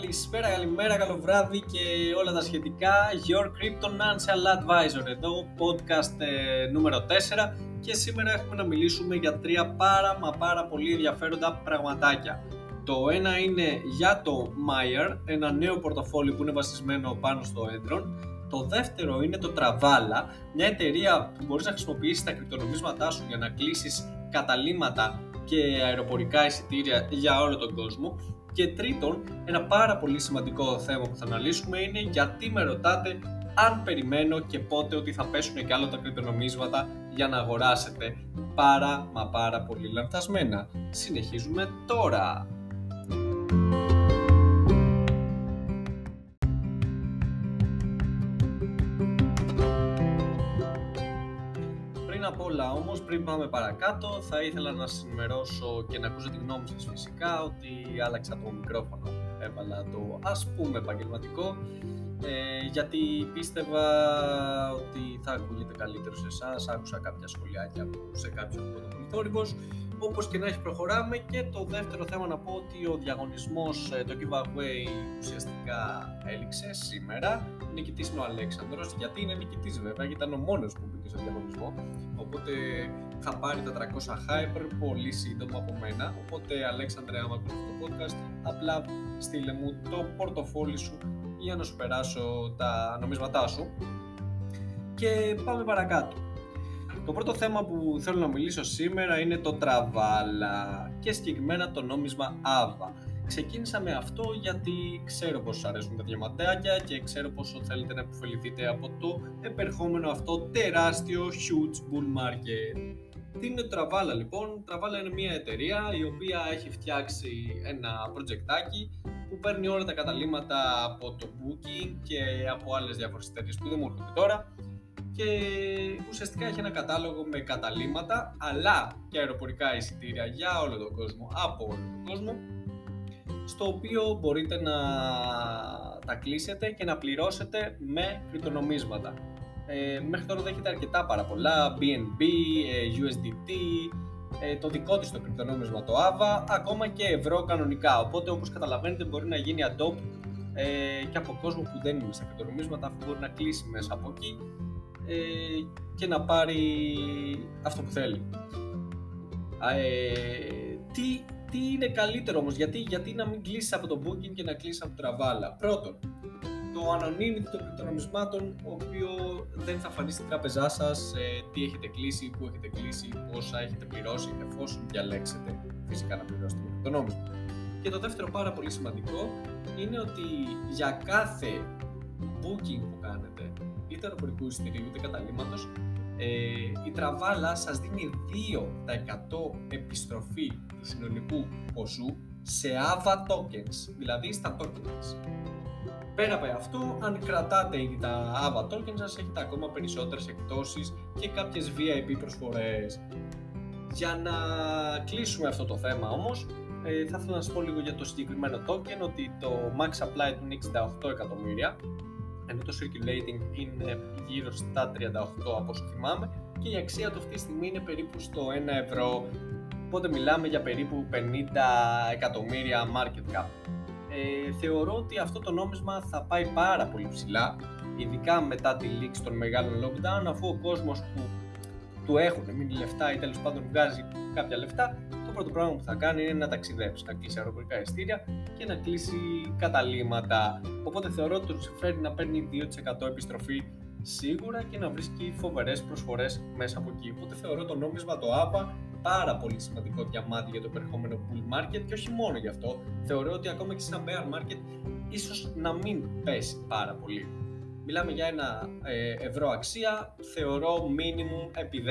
Καλησπέρα, καλημέρα, καλό βράδυ και όλα τα σχετικά. Your Crypto Financial Advisor εδώ, podcast ε, νούμερο 4 και σήμερα έχουμε να μιλήσουμε για τρία πάρα μα πάρα πολύ ενδιαφέροντα πραγματάκια. Το ένα είναι για το Mayer, ένα νέο πορτοφόλι που είναι βασισμένο πάνω στο Edron. Το δεύτερο είναι το Travala, μια εταιρεία που μπορείς να χρησιμοποιήσεις τα κρυπτονομίσματά σου για να κλείσεις καταλήματα και αεροπορικά εισιτήρια για όλο τον κόσμο. Και τρίτον, ένα πάρα πολύ σημαντικό θέμα που θα αναλύσουμε είναι γιατί με ρωτάτε αν περιμένω και πότε ότι θα πέσουν και άλλα τα κρυπτονομίσματα για να αγοράσετε πάρα μα πάρα πολύ λανθασμένα. Συνεχίζουμε τώρα. Όλα όμως, πριν πάμε παρακάτω, θα ήθελα να σας ενημερώσω και να ακούσω τη γνώμη σας φυσικά ότι άλλαξα το μικρόφωνο. Έβαλα το ας πούμε επαγγελματικό ε, γιατί πίστευα ότι θα ακούγεται καλύτερο σε εσάς. Άκουσα κάποια σχολιάκια που σε κάποιον από το θόρυβος. Όπως και να έχει προχωράμε και το δεύτερο θέμα να πω ότι ο διαγωνισμός, ε, το giveaway ουσιαστικά έληξε σήμερα. Νικητής είναι ο Αλέξανδρος, γιατί είναι νικητής βέβαια, γιατί ήταν ο μόνος που μπήκε στο διαγωνισμό. Οπότε θα πάρει τα 300 hyper πολύ σύντομα από μένα. Οπότε Αλέξανδρε, άμα ακούς το podcast, απλά στείλε μου το πορτοφόλι σου για να σου περάσω τα νομίσματά σου. Και πάμε παρακάτω. Το πρώτο θέμα που θέλω να μιλήσω σήμερα είναι το τραβάλα και συγκεκριμένα το νόμισμα ΑΒΑ. Ξεκίνησα με αυτό γιατί ξέρω πως αρέσουν τα διαμαντάκια και ξέρω πόσο θέλετε να υποφεληθείτε από το επερχόμενο αυτό τεράστιο huge bull market. Τι είναι το Τραβάλα λοιπόν, Τραβάλα είναι μια εταιρεία η οποία έχει φτιάξει ένα projectάκι που παίρνει όλα τα καταλήμματα από το Booking και από άλλες διάφορες εταιρείες που δεν μου έρχονται τώρα και ουσιαστικά έχει ένα κατάλογο με καταλήμματα αλλά και αεροπορικά εισιτήρια για όλο τον κόσμο, από όλο τον κόσμο στο οποίο μπορείτε να τα κλείσετε και να πληρώσετε με κρυπτονομίσματα. Ε, μέχρι τώρα δέχεται αρκετά πάρα πολλά, BNB, ε, USDT, ες, το δικό της το κρυπτονόμισμα το AVA, ακόμα και ευρώ κανονικά. Οπότε όπως καταλαβαίνετε μπορεί να γίνει adopt ε, και από κόσμο που δεν είναι στα κρυπτονομίσματα, αυτό μπορεί να κλείσει μέσα από εκεί ε, και να πάρει αυτό που θέλει. Ε, τι, τι είναι καλύτερο όμως, γιατί, γιατί να μην κλείσεις από το booking και να κλείσεις από το τραβάλα. Πρώτον, το anonymity των κρυπτονομισμάτων, ο οποίο δεν θα φανεί στην τράπεζά σας ε, τι έχετε κλείσει, πού έχετε κλείσει, πόσα έχετε πληρώσει, εφόσον διαλέξετε φυσικά να πληρώσετε το κρυπτονόμισμα. Και το δεύτερο πάρα πολύ σημαντικό είναι ότι για κάθε booking που κάνετε, είτε αεροπορικού εισιτηρίου είτε καταλήμματος, ε, η τραβάλα σας δίνει 2% επιστροφή του συνολικού ποσού σε AVA tokens, δηλαδή στα tokens. Πέρα από αυτό, αν κρατάτε ήδη τα AVA tokens σας έχετε ακόμα περισσότερες εκπτώσεις και κάποιες VIP προσφορές. Για να κλείσουμε αυτό το θέμα όμως, ε, θα ήθελα να σας πω λίγο για το συγκεκριμένο token ότι το max supply του είναι 68 εκατομμύρια ενώ το circulating είναι γύρω στα 38 από όσο θυμάμαι και η αξία του αυτή τη στιγμή είναι περίπου στο 1 ευρώ οπότε μιλάμε για περίπου 50 εκατομμύρια market cap. Ε, θεωρώ ότι αυτό το νόμισμα θα πάει πάρα πολύ ψηλά ειδικά μετά τη λήξη των μεγάλων lockdown αφού ο κόσμος που του έχουν μείνει λεφτά ή τέλος πάντων βγάζει κάποια λεφτά το πρώτο πράγμα που θα κάνει είναι να ταξιδέψει, να κλείσει αεροπορικά ειστήρια και να κλείσει καταλήμματα. Οπότε θεωρώ ότι του συμφέρει να παίρνει 2% επιστροφή σίγουρα και να βρίσκει φοβερές προσφορές μέσα από εκεί. Οπότε θεωρώ το νόμισμα το ΑΠΑ πάρα πολύ σημαντικό διαμάτι για το επερχόμενο bull market και όχι μόνο γι' αυτό. Θεωρώ ότι ακόμα και σε ένα bear market ίσως να μην πέσει πάρα πολύ. Μιλάμε για ένα ε, ευρώ αξία, θεωρώ minimum επί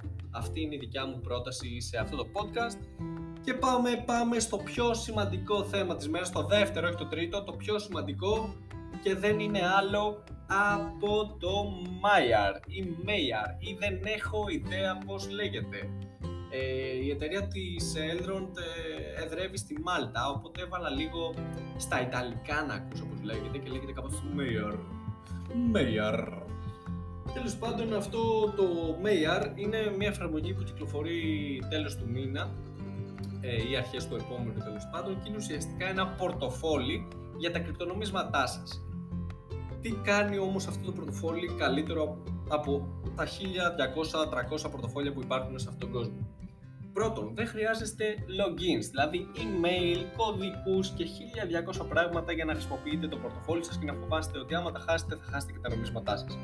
10. Αυτή είναι η δικιά μου πρόταση σε αυτό το podcast. Και πάμε, πάμε στο πιο σημαντικό θέμα της μέρας, το δεύτερο, όχι το τρίτο, το πιο σημαντικό και δεν είναι άλλο από το Mayar ή Mayar ή δεν έχω ιδέα πώς λέγεται. Ε, η εταιρεία της Eldron ε, εδρεύει στη Μάλτα, οπότε έβαλα λίγο στα Ιταλικά να ακούσω πώς λέγεται και λέγεται κάπως Mayar. Mayar. Τέλος πάντων αυτό το Mayar είναι μια εφαρμογή που κυκλοφορεί τέλος του μήνα ε, ή αρχές του επόμενου τέλος πάντων και είναι ουσιαστικά ένα πορτοφόλι για τα κρυπτονομίσματά σας. Τι κάνει όμως αυτό το πορτοφόλι καλύτερο από τα 1200-300 πορτοφόλια που υπάρχουν σε αυτόν τον κόσμο; Πρώτον, δεν χρειάζεστε logins, δηλαδή email, κωδικούς και 1200 πράγματα για να χρησιμοποιείτε το πορτοφόλι σας και να φοβάστε ότι άμα τα χάσετε θα χάσετε και τα νομίσματά σας.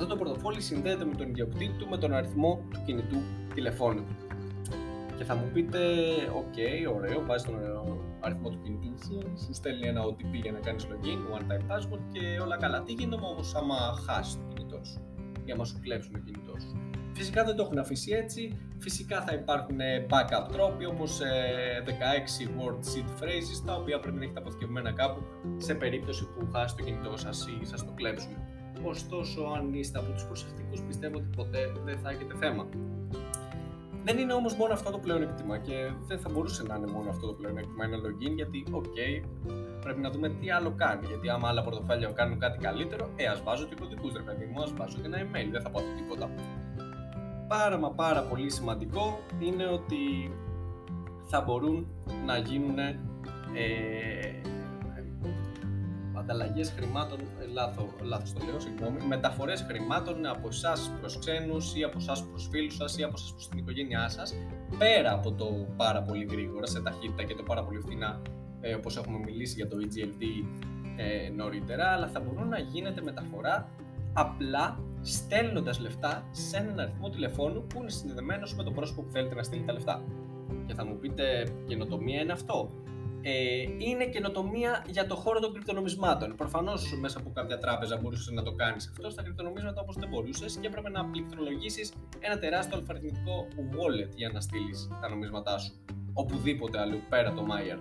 Αυτό το πορτοφόλι συνδέεται με τον ιδιοκτήτη του με τον αριθμό του κινητού τηλεφώνου Και θα μου πείτε, ok, ωραίο, βάζει τον αριθμό του κινητού σου, σου στέλνει ένα OTP για να κάνεις login, one time password και όλα καλά. Τι γίνεται όμως άμα χάσει το κινητό σου ή άμα σου κλέψουν το κινητό σου; Φυσικά δεν το έχουν αφήσει έτσι. Φυσικά θα υπάρχουν ε, backup τρόποι όπως 16 ε, word seed phrases τα οποία πρέπει να έχετε αποθηκευμένα κάπου σε περίπτωση που χάσει το κινητό σας ή σας το κλέψουν. Ωστόσο, αν είστε από τους προσεκτικούς, πιστεύω ότι ποτέ δεν θα έχετε θέμα. Δεν είναι όμως μόνο αυτό το πλεονέκτημα και δεν θα μπορούσε να είναι μόνο αυτό το πλεονέκτημα ένα login γιατί, ok, πρέπει να δούμε τι άλλο κάνει. Γιατί άμα άλλα πορτοφόλια κάνουν κάτι καλύτερο, ε, ας βάζω και κωδικούς ρε παιδί μου, ας βάζω και ένα email, δεν θα πω τίποτα. Πάρα μα πάρα πολύ σημαντικό είναι ότι θα μπορούν να γίνουν ε, ανταλλαγές χρημάτων, ε, λάθο, λάθος το λέω, συγγνώμη, μεταφορές χρημάτων από εσάς προς ξένους ή από εσάς προς φίλους σας ή από εσάς προς την οικογένειά σας, πέρα από το πάρα πολύ γρήγορα σε ταχύτητα και το πάρα πολύ φθηνά, ε, όπως έχουμε μιλήσει για το EGLD ε, νωρίτερα, αλλά θα μπορούν να γίνεται μεταφορά απλά στέλνοντας λεφτά σε έναν αριθμό τηλεφώνου που είναι συνδεδεμένος με το πρόσωπο που θέλετε να στείλει τα λεφτά. Και θα μου πείτε, καινοτομία είναι αυτό; Ε, είναι καινοτομία για το χώρο των κρυπτονομισμάτων. Προφανώς μέσα από κάποια τράπεζα μπορούσες να το κάνεις αυτό. Στα κρυπτονομίσματα όμω δεν μπορούσες και έπρεπε να πληκτρολογήσεις ένα τεράστιο αλφαριθμητικό wallet για να στείλεις τα νομίσματά σου οπουδήποτε αλλού πέρα το Mayer.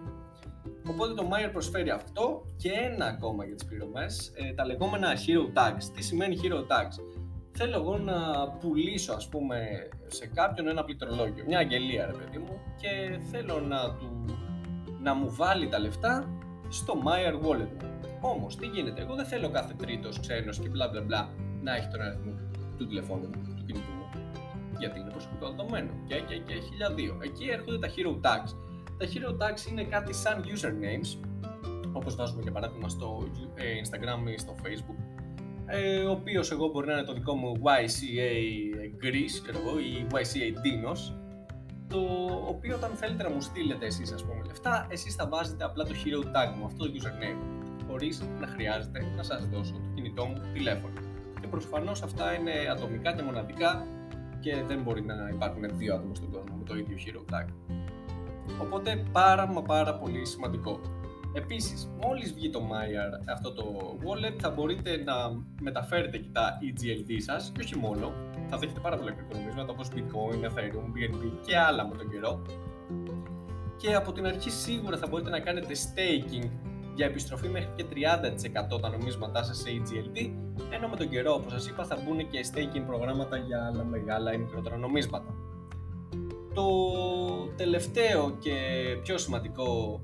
Οπότε το Mayer προσφέρει αυτό και ένα ακόμα για τις πληρωμές, ε, τα λεγόμενα hero tags. Τι σημαίνει hero tags? Θέλω εγώ να πουλήσω ας πούμε σε κάποιον ένα πληκτρολόγιο, μια αγγελία ρε παιδί μου και θέλω να του να μου βάλει τα λεφτά στο Mayer Wallet μου. Όμως, τι γίνεται, εγώ δεν θέλω κάθε τρίτος ξένος και μπλα μπλα μπλα να έχει τον αριθμό του τηλεφώνου μου, του κινητού μου. Γιατί είναι προσωπικό δεδομένο. Και, και, και 1002. Εκεί έρχονται τα hero tags. Τα hero tags είναι κάτι σαν usernames, όπως βάζουμε για παράδειγμα στο ε, Instagram ή στο Facebook, ε, ο οποίος εγώ μπορεί να είναι το δικό μου YCA Greece, ή YCA Dinos, το οποίο όταν θέλετε να μου στείλετε εσείς ας πούμε λεφτά, εσείς θα βάζετε απλά το hero tag μου, αυτό το username, χωρίς να χρειάζεται να σας δώσω το κινητό μου τηλέφωνο. Και προφανώς αυτά είναι ατομικά και μοναδικά και δεν μπορεί να υπάρχουν δύο άτομα στον κόσμο με το ίδιο hero tag. Οπότε πάρα μα πάρα πολύ σημαντικό. Επίσης, μόλις βγει το Mayer αυτό το wallet θα μπορείτε να μεταφέρετε και τα EGLD σας και όχι μόνο, θα δέχετε πάρα πολλά κρυπτονομίσματα όπως Bitcoin, Ethereum, BNB και άλλα με τον καιρό και από την αρχή σίγουρα θα μπορείτε να κάνετε staking για επιστροφή μέχρι και 30% τα νομίσματά σας σε EGLD ενώ με τον καιρό όπως σας είπα θα μπουν και staking προγράμματα για άλλα μεγάλα ή μικρότερα νομίσματα. Το τελευταίο και πιο σημαντικό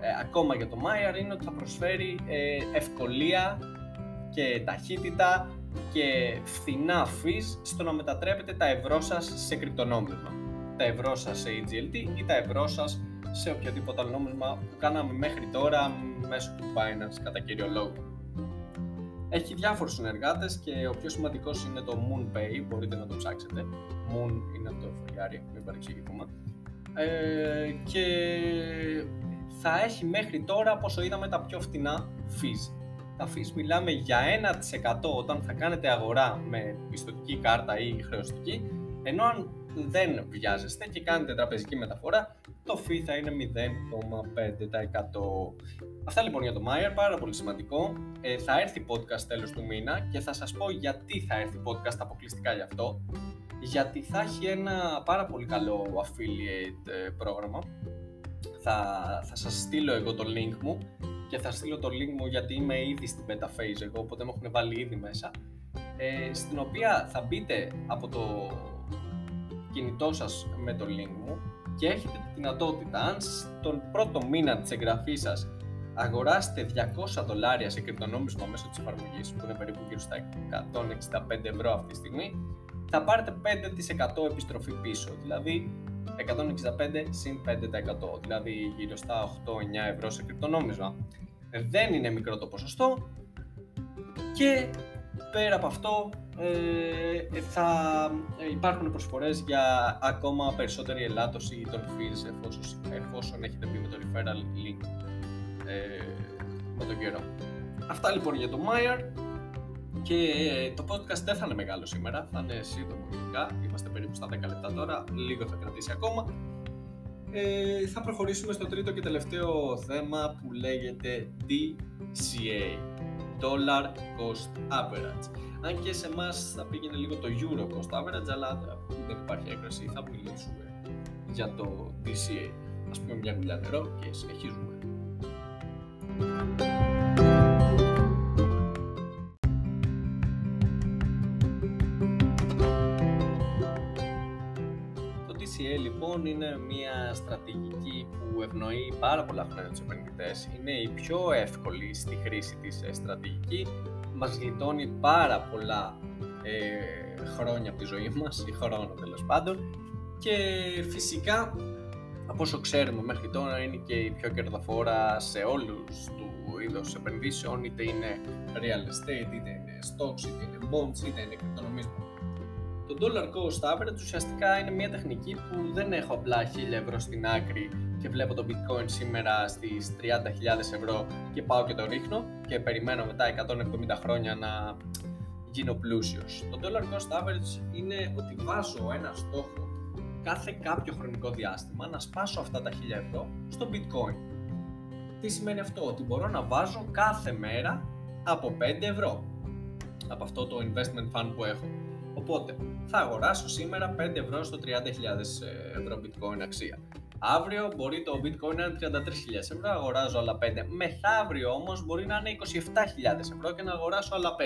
ε, ακόμα για το Mayer είναι ότι θα προσφέρει ε, ευκολία και ταχύτητα και φθηνά fees στο να μετατρέπετε τα ευρώ σας σε κρυπτονόμισμα. Τα ευρώ σας σε EGLT ή τα ευρώ σας σε οποιοδήποτε άλλο νόμισμα που κάναμε μέχρι τώρα μέσω του Binance κατά κύριο λόγο. Έχει διάφορους συνεργάτες και ο πιο σημαντικός είναι το MoonPay, μπορείτε να το ψάξετε. Moon είναι το φωλιάρι, μην παρεξηγηθούμε. Ε, και θα έχει μέχρι τώρα, όσο είδαμε, τα πιο φτηνά fees. Τα fees μιλάμε για 1% όταν θα κάνετε αγορά με πιστοτική κάρτα ή χρεωστική, ενώ αν δεν βιάζεστε και κάνετε τραπεζική μεταφορά, το fee θα είναι 0,5%. Αυτά λοιπόν για το Mayer, πάρα πολύ σημαντικό. Ε, θα έρθει podcast τέλος του μήνα και θα σας πω γιατί θα έρθει podcast αποκλειστικά γι' αυτό. Γιατί θα έχει ένα πάρα πολύ καλό affiliate ε, πρόγραμμα θα, θα σας στείλω εγώ το link μου και θα στείλω το link μου γιατί είμαι ήδη στην beta phase εγώ, οπότε με έχουν βάλει ήδη μέσα. Ε, στην οποία θα μπείτε από το κινητό σας με το link μου και έχετε τη δυνατότητα αν τον πρώτο μήνα της εγγραφής σας αγοράσετε 200 δολάρια σε κρυπτονόμισμα μέσω της εφαρμογής που είναι περίπου γύρω στα 165 ευρώ αυτή τη στιγμή θα πάρετε 5% επιστροφή πίσω. Δηλαδή 165 συν 5%, δηλαδή γύρω στα 8-9 ευρώ σε κρυπτονόμισμα. δεν είναι μικρό το ποσοστό και πέρα από αυτό ε, θα υπάρχουν προσφορές για ακόμα περισσότερη ελάττωση των fees εφόσον, εφόσον έχετε πει με το referral link ε, με τον καιρό. Αυτά λοιπόν για το Myer και το podcast δεν θα είναι μεγάλο σήμερα, θα είναι σύντομο γενικά, είμαστε περίπου στα 10 λεπτά τώρα, λίγο θα κρατήσει ακόμα. Ε, θα προχωρήσουμε στο τρίτο και τελευταίο θέμα που λέγεται DCA, Dollar Cost Average. Αν και σε εμάς θα πήγαινε λίγο το Euro Cost Average, αλλά δεν υπάρχει έκραση, θα μιλήσουμε για το DCA. Ας πούμε μια γουλιά νερό και συνεχίζουμε. Λοιπόν είναι μια στρατηγική που ευνοεί πάρα πολλά χρόνια τους επενδυτές. Είναι η πιο εύκολη στη χρήση της ε, στρατηγική. Μας γλιτώνει πάρα πολλά ε, χρόνια από τη ζωή μας, ή χρόνο τέλος πάντων. Και φυσικά, από όσο ξέρουμε μέχρι τώρα, είναι και η πιο κερδοφόρα σε όλους του είδους επενδύσεων, είτε είναι real estate, είτε είναι stocks, είτε είναι bonds, είτε είναι κρυπτονομίσματα. Το dollar cost average ουσιαστικά είναι μια τεχνική που δεν έχω απλά 1000 ευρώ στην άκρη και βλέπω το bitcoin σήμερα στις 30.000 ευρώ και πάω και το ρίχνω και περιμένω μετά 170 χρόνια να γίνω πλούσιος. Το dollar cost average είναι ότι βάζω ένα στόχο κάθε κάποιο χρονικό διάστημα να σπάσω αυτά τα 1000 ευρώ στο bitcoin. Τι σημαίνει αυτό, ότι μπορώ να βάζω κάθε μέρα από 5 ευρώ από αυτό το investment fund που έχω. Οπότε θα αγοράσω σήμερα 5 ευρώ στο 30.000 ευρώ bitcoin αξία. Αύριο μπορεί το bitcoin να είναι 33.000 ευρώ, αγοράζω άλλα 5. Μεθαύριο όμως μπορεί να είναι 27.000 ευρώ και να αγοράσω άλλα 5.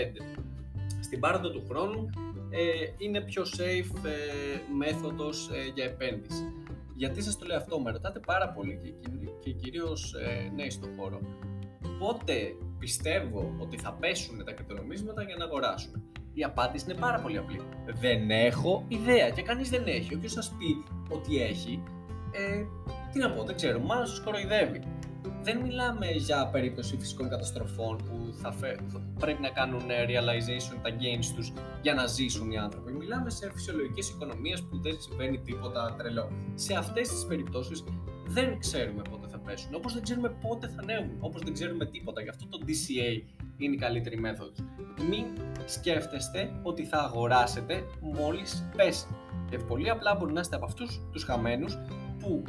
Στην πάροδο του χρόνου ε, είναι πιο safe ε, μέθοδος ε, για επένδυση. Γιατί σας το λέω αυτό, με ρωτάτε πάρα πολύ και, και κυρίως ε, νέοι στον χώρο. Πότε πιστεύω ότι θα πέσουν τα κρυπτονομίσματα για να αγοράσουμε; Η απάντηση είναι πάρα πολύ απλή. Δεν έχω ιδέα και κανείς δεν έχει. Όποιος σας πει ότι έχει, ε, τι να πω, δεν ξέρω, μάλλον σας κοροϊδεύει. Δεν μιλάμε για περίπτωση φυσικών καταστροφών που θα, πρέπει να κάνουν ε, realization τα gains τους για να ζήσουν οι άνθρωποι. Μιλάμε σε φυσιολογικές οικονομίες που δεν συμβαίνει τίποτα τρελό. Σε αυτές τις περιπτώσεις δεν ξέρουμε πότε θα πέσουν, όπως δεν ξέρουμε πότε θα ανέβουν, όπως δεν ξέρουμε τίποτα. Γι' αυτό το DCA είναι η καλύτερη μέθοδος. Μην σκέφτεστε ότι θα αγοράσετε μόλις πέσει. Και πολύ απλά μπορεί να είστε από αυτούς τους χαμένους που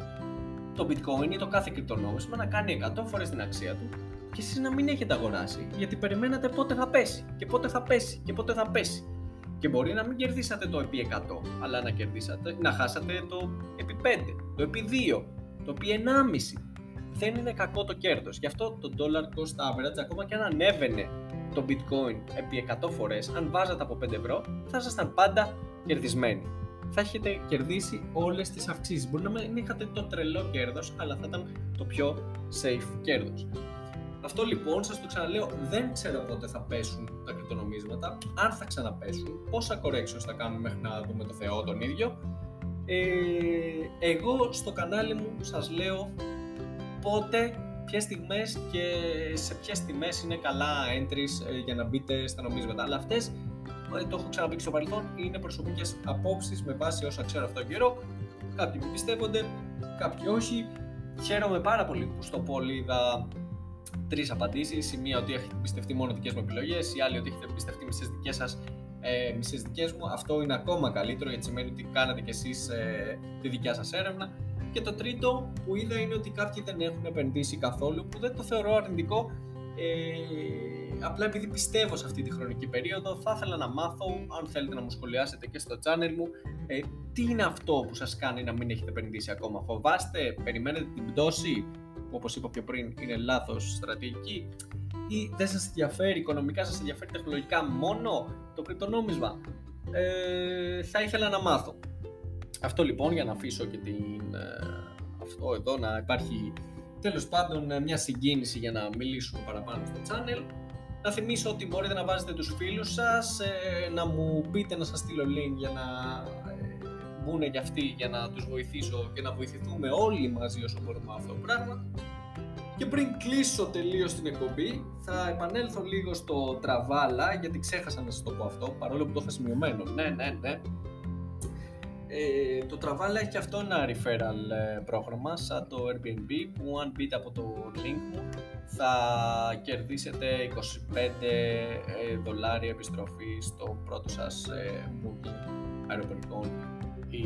το bitcoin ή το κάθε κρυπτονόμισμα να κάνει 100 φορές την αξία του και εσείς να μην έχετε αγοράσει γιατί περιμένατε πότε θα πέσει και πότε θα πέσει και πότε θα πέσει. Και μπορεί να μην κερδίσατε το επί 100, αλλά να κερδίσατε, να χάσατε το επί 5, το επί 2, το επί 1,5. Δεν είναι κακό το κέρδος. Γι' αυτό το dollar cost average, ακόμα και αν ανέβαινε το bitcoin επί 100 φορές, αν βάζατε από 5 ευρώ, θα ήσασταν πάντα κερδισμένοι. Θα έχετε κερδίσει όλες τις αυξήσεις. Μπορεί να μην είχατε το τρελό κέρδος, αλλά θα ήταν το πιο safe κέρδος. Αυτό λοιπόν, σας το ξαναλέω, δεν ξέρω πότε θα πέσουν τα κρυπτονομίσματα, αν θα ξαναπέσουν, πόσα corrections θα κάνουμε μέχρι να δούμε το Θεό τον ίδιο. Ε, εγώ στο κανάλι μου σας λέω πότε, ποιες στιγμές και σε ποιες τιμές είναι καλά entries ε, για να μπείτε στα νομίσματα. Αλλά αυτές, ε, το έχω ξαναπεί και στο παρελθόν, είναι προσωπικές απόψεις με βάση όσα ξέρω αυτό καιρό. Κάποιοι με πιστεύονται, κάποιοι όχι. Χαίρομαι πάρα πολύ που στο πόλι είδα τρεις απαντήσεις. Η μία ότι έχετε πιστευτεί μόνο δικές μου επιλογές, η άλλη ότι έχετε πιστευτεί μισές δικές σας ε, μισές δικές μου. Αυτό είναι ακόμα καλύτερο γιατί σημαίνει ότι κάνατε κι εσείς ε, τη δικιά σας έρευνα. Και το τρίτο που είδα είναι ότι κάποιοι δεν έχουν επενδύσει καθόλου, που δεν το θεωρώ αρνητικό. Ε, απλά επειδή πιστεύω σε αυτή τη χρονική περίοδο, θα ήθελα να μάθω, αν θέλετε να μου σχολιάσετε και στο channel μου, ε, τι είναι αυτό που σας κάνει να μην έχετε επενδύσει ακόμα. Φοβάστε, περιμένετε την πτώση, που όπως είπα πιο πριν είναι λάθος στρατηγική, ή δεν σας ενδιαφέρει οικονομικά, σας ενδιαφέρει τεχνολογικά μόνο το κρυπτονόμισμα. Ε, θα ήθελα να μάθω. Αυτό λοιπόν για να αφήσω και την, ε, αυτό εδώ να υπάρχει τέλος πάντων ε, μια συγκίνηση για να μιλήσουμε παραπάνω στο channel. Να θυμίσω ότι μπορείτε να βάζετε τους φίλους σας, ε, να μου πείτε να σας στείλω link για να μπουν και αυτοί για να τους βοηθήσω και να βοηθηθούμε όλοι μαζί όσο μπορούμε αυτό το πράγμα. Και πριν κλείσω τελείως την εκπομπή, θα επανέλθω λίγο στο τραβάλα, γιατί ξέχασα να σας το πω αυτό, παρόλο που το είχα σημειωμένο. Ναι, ναι, ναι. Ε, το Travala έχει και αυτό ένα referral ε, πρόγραμμα σαν το Airbnb που αν μπείτε από το link μου θα κερδίσετε 25 ε, δολάρια επιστροφή στο πρώτο σας ε, booking αεροπορικών ή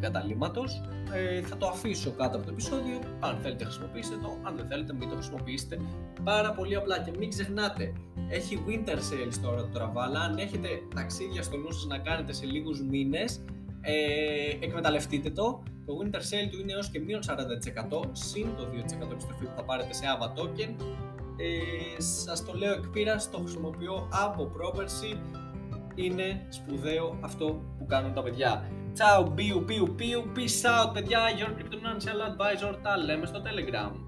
καταλήμματος. Ε, θα το αφήσω κάτω από το επεισόδιο, αν θέλετε χρησιμοποιήστε το, αν δεν θέλετε μην το χρησιμοποιήσετε. Πάρα πολύ απλά και μην ξεχνάτε, έχει winter sales τώρα το Travala, αν έχετε ταξίδια στο νου σας να κάνετε σε λίγους μήνες, ε, εκμεταλλευτείτε το. Το Winter Sale του είναι έως και μείον 40% συν το 2% επιστροφή που θα πάρετε σε AVA Token. Ε, σας το λέω εκ πείρας, το χρησιμοποιώ από πρόπερση. Είναι σπουδαίο αυτό που κάνουν τα παιδιά. Ciao, πιου, πιου, πιου, peace out παιδιά, your crypto financial advisor, τα λέμε στο Telegram.